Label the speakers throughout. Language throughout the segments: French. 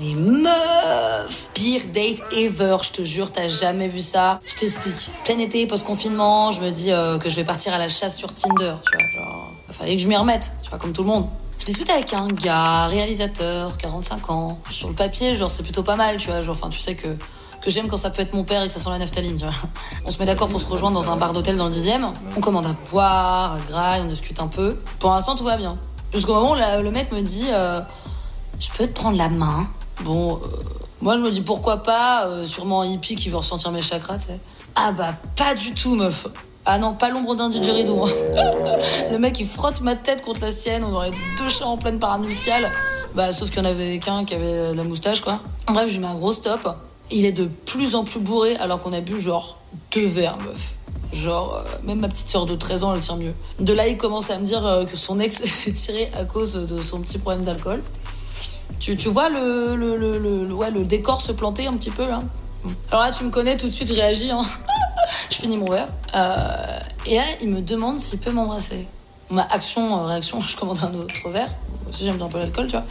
Speaker 1: Mais meuf Pire date ever, je te jure, t'as jamais vu ça. Je t'explique. Plein été, post-confinement, je me dis euh, que je vais partir à la chasse sur Tinder, tu vois, genre... Fallait que je m'y remette, tu vois, comme tout le monde. Je discute avec un gars, réalisateur, 45 ans. Sur le papier, genre, c'est plutôt pas mal, tu vois, genre, enfin, tu sais que que j'aime quand ça peut être mon père et que ça sent la naphtaline, tu vois. On se met d'accord pour se rejoindre dans un bar d'hôtel dans le dixième. On commande à boire, à graille, on discute un peu. Pour l'instant, tout va bien. Jusqu'au moment où le mec me dit, euh, je peux te prendre la main? Bon, euh, moi je me dis pourquoi pas, euh, sûrement un hippie qui veut ressentir mes chakras, tu sais. Ah bah pas du tout, meuf. Ah non, pas l'ombre d'un didgeridoo. Hein. le mec il frotte ma tête contre la sienne, on aurait dit deux chats en pleine paranunciale. Bah sauf qu'il y en avait qu'un qui avait de la moustache quoi. Bref, je lui mets un gros stop. Il est de plus en plus bourré alors qu'on a bu genre deux verres, meuf. Genre, euh, même ma petite sœur de 13 ans, elle tient mieux. De là, il commence à me dire que son ex s'est tiré à cause de son petit problème d'alcool. Tu, tu vois le, le, le, le, ouais, le décor se planter un petit peu là Alors là, tu me connais, tout de suite, je réagis. Hein. je finis mon verre. Euh, et là, il me demande s'il peut m'embrasser. Ma action, euh, réaction, je commande un autre verre. Si j'aime bien un peu l'alcool, tu vois.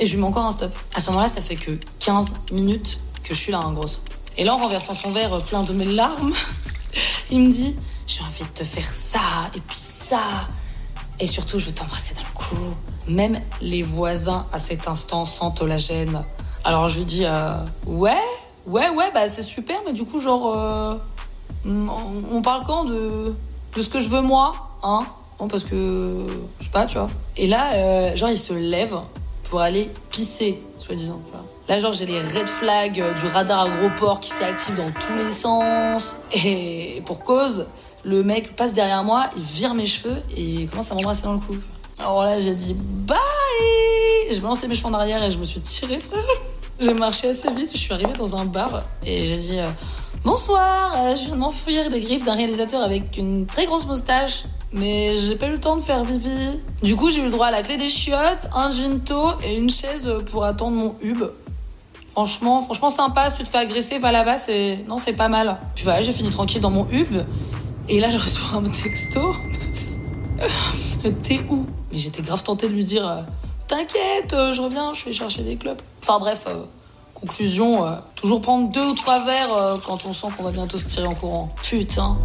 Speaker 1: Et je lui mets encore un stop. À ce moment-là, ça fait que 15 minutes que je suis là, en grosse. Et là, en renversant son verre euh, plein de mes larmes, il me dit J'ai envie de te faire ça, et puis ça. Et surtout, je veux t'embrasser dans le cou. Même les voisins à cet instant sentent la gêne. Alors je lui dis euh, ouais, ouais, ouais, bah c'est super, mais du coup genre euh, on, parle quand de de ce que je veux moi, hein? Bon parce que je sais pas, tu vois. Et là, euh, genre il se lève pour aller pisser, soi-disant. Là, genre, j'ai les red flags du radar agroport qui s'active dans tous les sens. Et pour cause, le mec passe derrière moi, il vire mes cheveux et il commence à m'embrasser dans le cou. Alors là, j'ai dit bye J'ai balancé mes cheveux en arrière et je me suis tirée, frère. J'ai marché assez vite, je suis arrivée dans un bar et j'ai dit euh, Bonsoir, euh, je viens de m'enfuir des griffes d'un réalisateur avec une très grosse moustache, mais j'ai pas eu le temps de faire pipi. Du coup, j'ai eu le droit à la clé des chiottes, un ginto et une chaise pour attendre mon hub. Franchement, franchement sympa, si tu te fais agresser, va là-bas, c'est... Non, c'est pas mal. Puis voilà, j'ai fini tranquille dans mon hub. Et là, je reçois un texto. T'es où? Mais j'étais grave tentée de lui dire euh, T'inquiète, euh, je reviens, je vais chercher des clubs. Enfin bref, euh, conclusion toujours prendre deux ou trois verres quand on sent qu'on va bientôt se tirer en courant. Putain.